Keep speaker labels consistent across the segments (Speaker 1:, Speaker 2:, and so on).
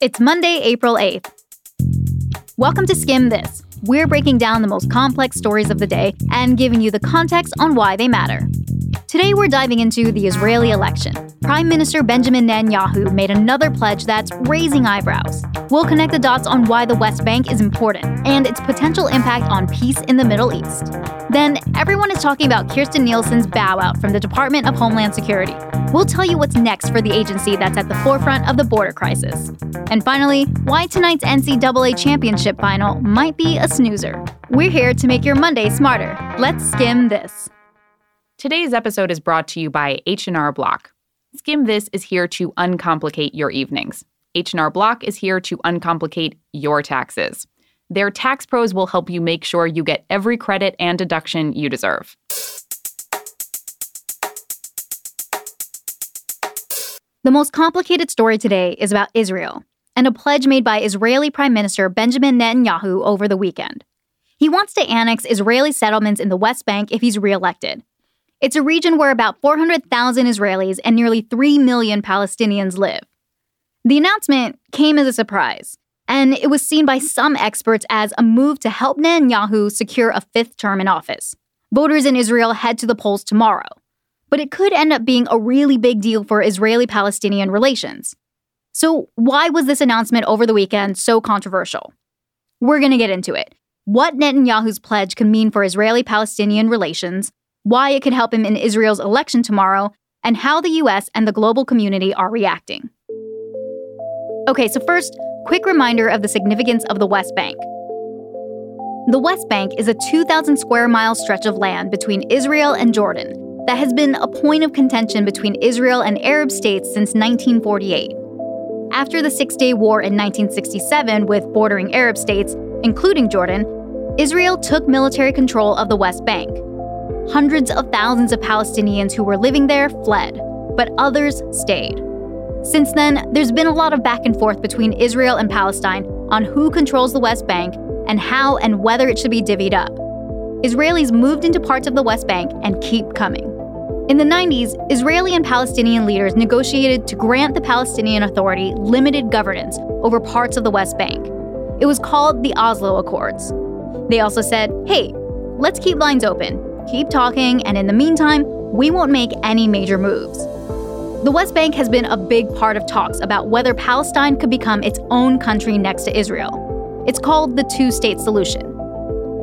Speaker 1: It's Monday, April 8th. Welcome to Skimm This. We're breaking down the most complex stories of the day and giving you the context on why they matter. Today, we're diving into the Israeli election. Prime Minister Benjamin Netanyahu made another pledge that's raising eyebrows. We'll connect the dots on why the West Bank is important and its potential impact on peace in the Middle East. Then, everyone is talking about Kirstjen Nielsen's bow out from the Department of Homeland Security. We'll tell you what's next for the agency that's at the forefront of the border crisis. And finally, why tonight's NCAA championship final might be a snoozer. We're here to make your Monday smarter. Let's skim this.
Speaker 2: Today's episode is brought to you by H&R Block. Skimm This is here to uncomplicate your evenings. H&R Block is here to uncomplicate your taxes. Their tax pros will help you make sure you get every credit and deduction you deserve.
Speaker 1: The most complicated story today is about Israel and a pledge made by Israeli Prime Minister Benjamin Netanyahu over the weekend. He wants to annex Israeli settlements in the West Bank if he's reelected. It's a region where about 400,000 Israelis and nearly 3 million Palestinians live. The announcement came as a surprise, and it was seen by some experts as a move to help Netanyahu secure a fifth term in office. Voters in Israel head to the polls tomorrow, but it could end up being a really big deal for Israeli Palestinian relations. So, why was this announcement over the weekend so controversial? We're going to get into it. What Netanyahu's pledge can mean for Israeli Palestinian relations, why it could help him in Israel's election tomorrow, and how the US and the global community are reacting. Okay, so first, quick reminder of the significance of the West Bank. The West Bank is a 2,000 square mile stretch of land between Israel and Jordan that has been a point of contention between Israel and Arab states since 1948. After the Six Day War in 1967 with bordering Arab states, including Jordan, Israel took military control of the West Bank. Hundreds of thousands of Palestinians who were living there fled, but others stayed. Since then, there's been a lot of back and forth between Israel and Palestine on who controls the West Bank and how and whether it should be divvied up. Israelis moved into parts of the West Bank and keep coming. In the 90s, Israeli and Palestinian leaders negotiated to grant the Palestinian Authority limited governance over parts of the West Bank. It was called the Oslo Accords. They also said, hey, let's keep lines open keep talking, and in the meantime, we won't make any major moves. The West Bank has been a big part of talks about whether Palestine could become its own country next to Israel. It's called the two state solution.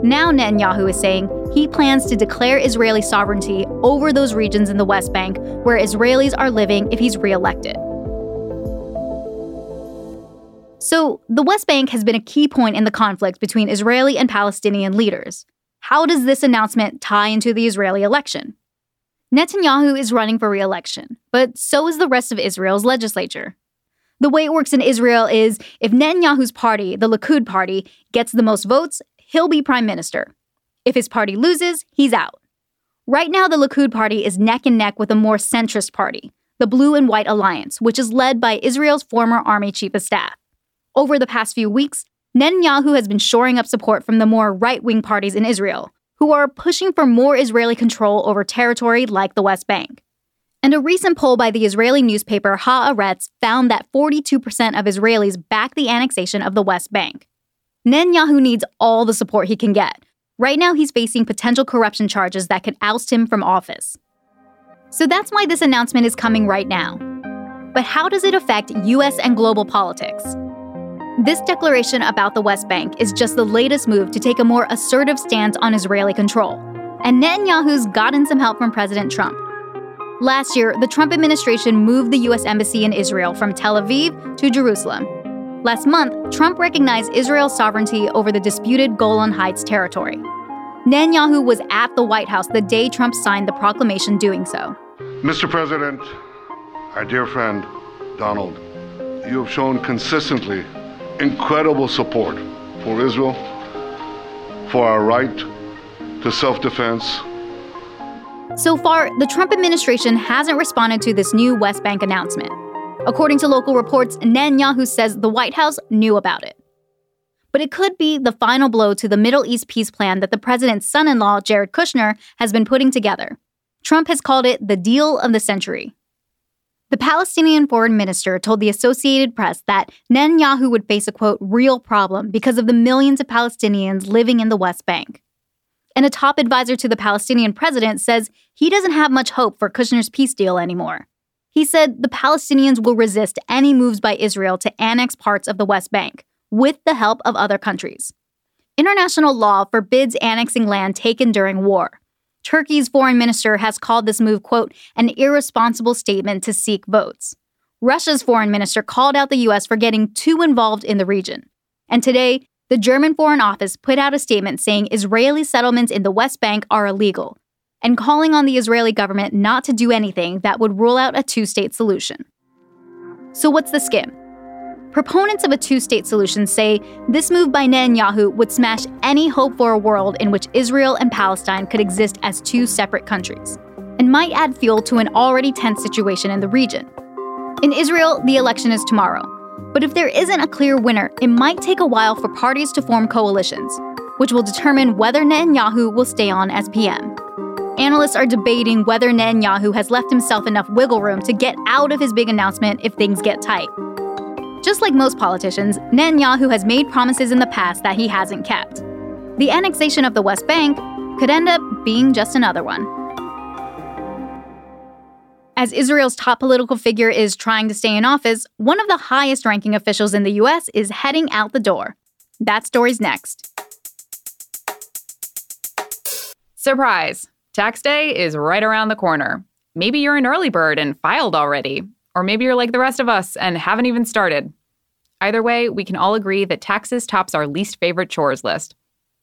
Speaker 1: Now Netanyahu is saying he plans to declare Israeli sovereignty over those regions in the West Bank where Israelis are living if he's reelected. So, the West Bank has been a key point in the conflict between Israeli and Palestinian leaders. How does this announcement tie into the Israeli election? Netanyahu is running for re election, but so is the rest of Israel's legislature. The way it works in Israel is if Netanyahu's party, the Likud party, gets the most votes, he'll be prime minister. If his party loses, he's out. Right now, the Likud party is neck and neck with a more centrist party, the Blue and White Alliance, which is led by Israel's former army chief of staff. Over the past few weeks, Netanyahu has been shoring up support from the more right wing parties in Israel, who are pushing for more Israeli control over territory like the West Bank. And a recent poll by the Israeli newspaper Haaretz found that 42% of Israelis back the annexation of the West Bank. Netanyahu needs all the support he can get. Right now, he's facing potential corruption charges that could oust him from office. So that's why this announcement is coming right now. But how does it affect US and global politics? This declaration about the West Bank is just the latest move to take a more assertive stance on Israeli control. And Netanyahu's gotten some help from President Trump. Last year, the Trump administration moved the U.S. Embassy in Israel from Tel Aviv to Jerusalem. Last month, Trump recognized Israel's sovereignty over the disputed Golan Heights territory. Netanyahu was at the White House the day Trump signed the proclamation doing so.
Speaker 3: Mr. President, our dear friend, Donald, you have shown consistently incredible support for Israel, for our right to self defense.
Speaker 1: So far, the Trump administration hasn't responded to this new West Bank announcement. According to local reports, Netanyahu says the White House knew about it. But it could be the final blow to the Middle East peace plan that the president's son in law, Jared Kushner, has been putting together. Trump has called it the deal of the century. The Palestinian foreign minister told the Associated Press that Netanyahu would face a quote, real problem because of the millions of Palestinians living in the West Bank. And a top advisor to the Palestinian president says he doesn't have much hope for Kushner's peace deal anymore. He said the Palestinians will resist any moves by Israel to annex parts of the West Bank, with the help of other countries. International law forbids annexing land taken during war. Turkey's foreign minister has called this move, quote, an irresponsible statement to seek votes. Russia's foreign minister called out the U.S. for getting too involved in the region. And today, the German Foreign Office put out a statement saying Israeli settlements in the West Bank are illegal and calling on the Israeli government not to do anything that would rule out a two state solution. So, what's the skim? Proponents of a two state solution say this move by Netanyahu would smash any hope for a world in which Israel and Palestine could exist as two separate countries, and might add fuel to an already tense situation in the region. In Israel, the election is tomorrow. But if there isn't a clear winner, it might take a while for parties to form coalitions, which will determine whether Netanyahu will stay on as PM. Analysts are debating whether Netanyahu has left himself enough wiggle room to get out of his big announcement if things get tight. Just like most politicians, Netanyahu has made promises in the past that he hasn't kept. The annexation of the West Bank could end up being just another one. As Israel's top political figure is trying to stay in office, one of the highest ranking officials in the US is heading out the door. That story's next.
Speaker 2: Surprise! Tax day is right around the corner. Maybe you're an early bird and filed already, or maybe you're like the rest of us and haven't even started. Either way, we can all agree that taxes tops our least favorite chores list.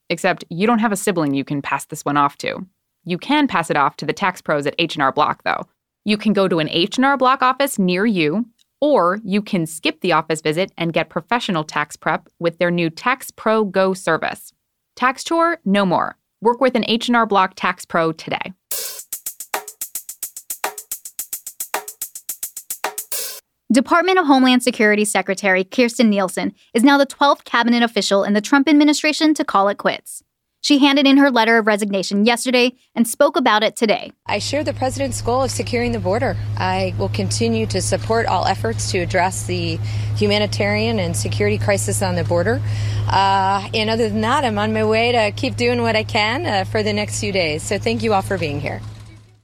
Speaker 2: Except you don't have a sibling you can pass this one off to. You can pass it off to the tax pros at H&R Block though. You can go to an H&R Block office near you, or you can skip the office visit and get professional tax prep with their new Tax Pro Go service. Tax chore, no more. Work with an H&R Block Tax Pro today.
Speaker 1: Department of Homeland Security Secretary Kirstjen Nielsen is now the 12th cabinet official in the Trump administration to call it quits. She handed in her letter of resignation yesterday and spoke about it today.
Speaker 4: I share the president's goal of securing the border. I will continue to support all efforts to address the humanitarian and security crisis on the border. Uh, and other than that, I'm on my way to keep doing what I can uh, for the next few days. So thank you all for being here.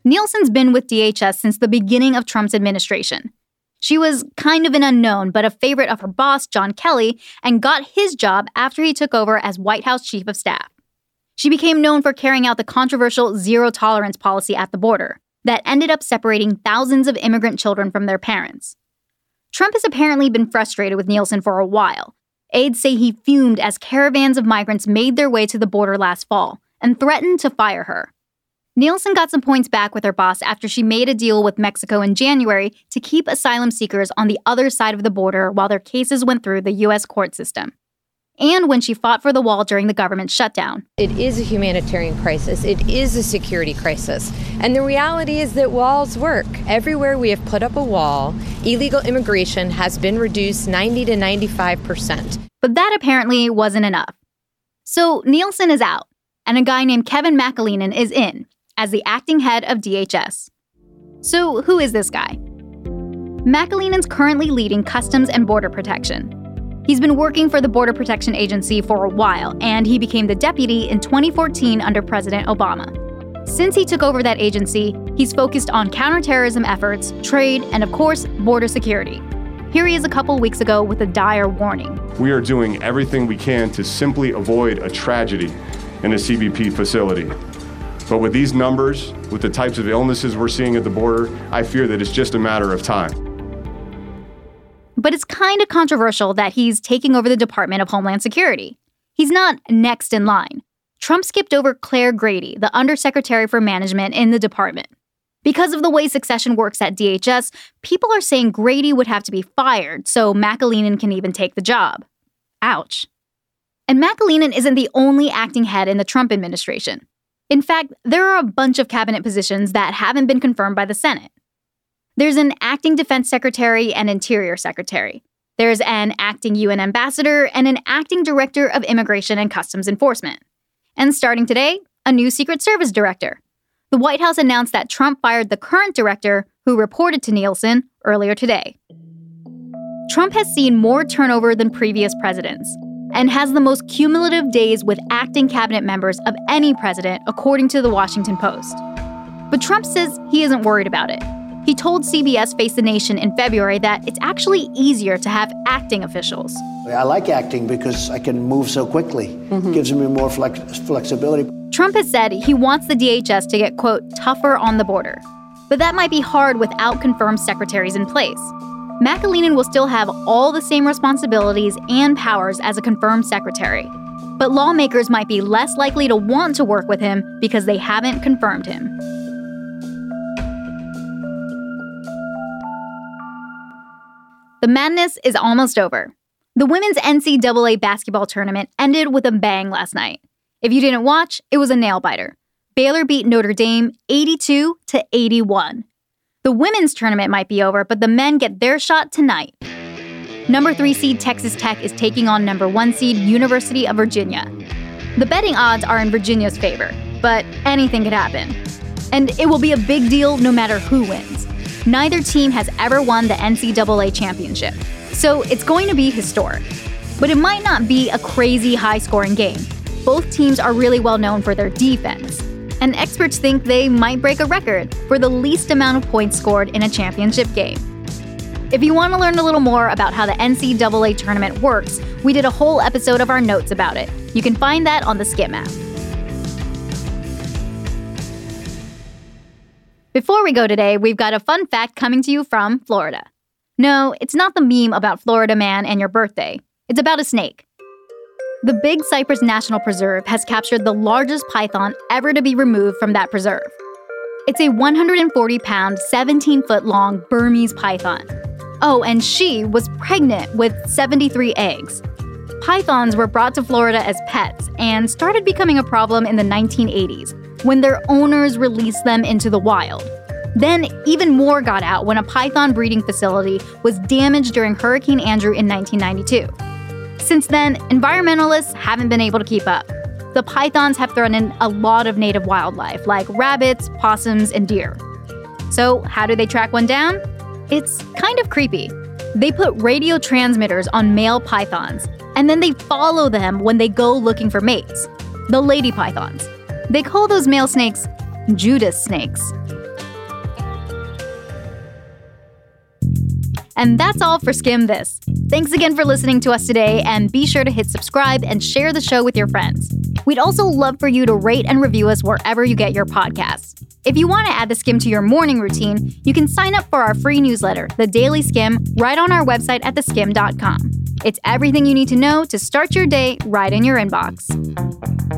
Speaker 1: Nielsen's been with DHS since the beginning of Trump's administration. She was kind of an unknown, but a favorite of her boss, John Kelly, and got his job after he took over as White House Chief of Staff. She became known for carrying out the controversial zero tolerance policy at the border that ended up separating thousands of immigrant children from their parents. Trump has apparently been frustrated with Nielsen for a while. Aides say he fumed as caravans of migrants made their way to the border last fall and threatened to fire her. Nielsen got some points back with her boss after she made a deal with Mexico in January to keep asylum seekers on the other side of the border while their cases went through the U.S. court system. And when she fought for the wall during the government shutdown.
Speaker 4: It is a humanitarian crisis. It is a security crisis. And the reality is that walls work. Everywhere we have put up a wall, illegal immigration has been reduced 90 to 95%.
Speaker 1: But that apparently wasn't enough. So Nielsen is out, and a guy named Kevin McAleenan is in as the acting head of DHS. So, who is this guy? McAleenan's currently leading Customs and Border Protection. He's been working for the Border Protection Agency for a while, and he became the deputy in 2014 under President Obama. Since he took over that agency, he's focused on counterterrorism efforts, trade, and of course, border security. Here he is a couple weeks ago with a dire warning.
Speaker 5: We are doing everything we can to simply avoid a tragedy in a CBP facility. But with these numbers, with the types of illnesses we're seeing at the border, I fear that it's just a matter of time.
Speaker 1: But it's kind of controversial that he's taking over the Department of Homeland Security. He's not next in line. Trump skipped over Claire Grady, the Undersecretary for Management in the department. Because of the way succession works at DHS, people are saying Grady would have to be fired so McAleenan can even take the job. Ouch. And McAleenan isn't the only acting head in the Trump administration. In fact, there are a bunch of cabinet positions that haven't been confirmed by the Senate. There's an acting defense secretary and interior secretary. There's an acting UN ambassador and an acting director of immigration and customs enforcement. And starting today, a new Secret Service director. The White House announced that Trump fired the current director, who reported to Nielsen earlier today. Trump has seen more turnover than previous presidents and has the most cumulative days with acting cabinet members of any president, according to the Washington Post. But Trump says he isn't worried about it. He told CBS Face the Nation in February that it's actually easier to have acting officials.
Speaker 6: I like acting because I can move so quickly. Mm-hmm. Gives me more flex- flexibility.
Speaker 1: Trump has said he wants the DHS to get, quote, tougher on the border. But that might be hard without confirmed secretaries in place. McAleenan will still have all the same responsibilities and powers as a confirmed secretary. But lawmakers might be less likely to want to work with him because they haven't confirmed him. The madness is almost over. The women's NCAA basketball tournament ended with a bang last night. If you didn't watch, it was a nail biter. Baylor beat Notre Dame 82 to 81. The women's tournament might be over, but the men get their shot tonight. Number 3 seed Texas Tech is taking on number 1 seed University of Virginia. The betting odds are in Virginia's favor, but anything could happen. And it will be a big deal no matter who wins. Neither team has ever won the NCAA championship, so it's going to be historic. But it might not be a crazy high scoring game. Both teams are really well known for their defense, and experts think they might break a record for the least amount of points scored in a championship game. If you want to learn a little more about how the NCAA tournament works, we did a whole episode of our notes about it. You can find that on the Skimm app. Before we go today, we've got a fun fact coming to you from Florida. No, it's not the meme about Florida man and your birthday. It's about a snake. The Big Cypress National Preserve has captured the largest python ever to be removed from that preserve. It's a 140 pound, 17 foot long Burmese python. Oh, and she was pregnant with 73 eggs. Pythons were brought to Florida as pets and started becoming a problem in the 1980s when their owners released them into the wild. Then, even more got out when a python breeding facility was damaged during Hurricane Andrew in 1992. Since then, environmentalists haven't been able to keep up. The pythons have threatened a lot of native wildlife, like rabbits, possums, and deer. So, how do they track one down? It's kind of creepy. They put radio transmitters on male pythons, and then they follow them when they go looking for mates the lady pythons. They call those male snakes Judas snakes. And that's all for Skimm This. Thanks again for listening to us today, and be sure to hit subscribe and share the show with your friends. We'd also love for you to rate and review us wherever you get your podcasts. If you want to add theSkimm to your morning routine, you can sign up for our free newsletter, The Daily Skimm, right on our website at theSkimm.com. It's everything you need to know to start your day right in your inbox.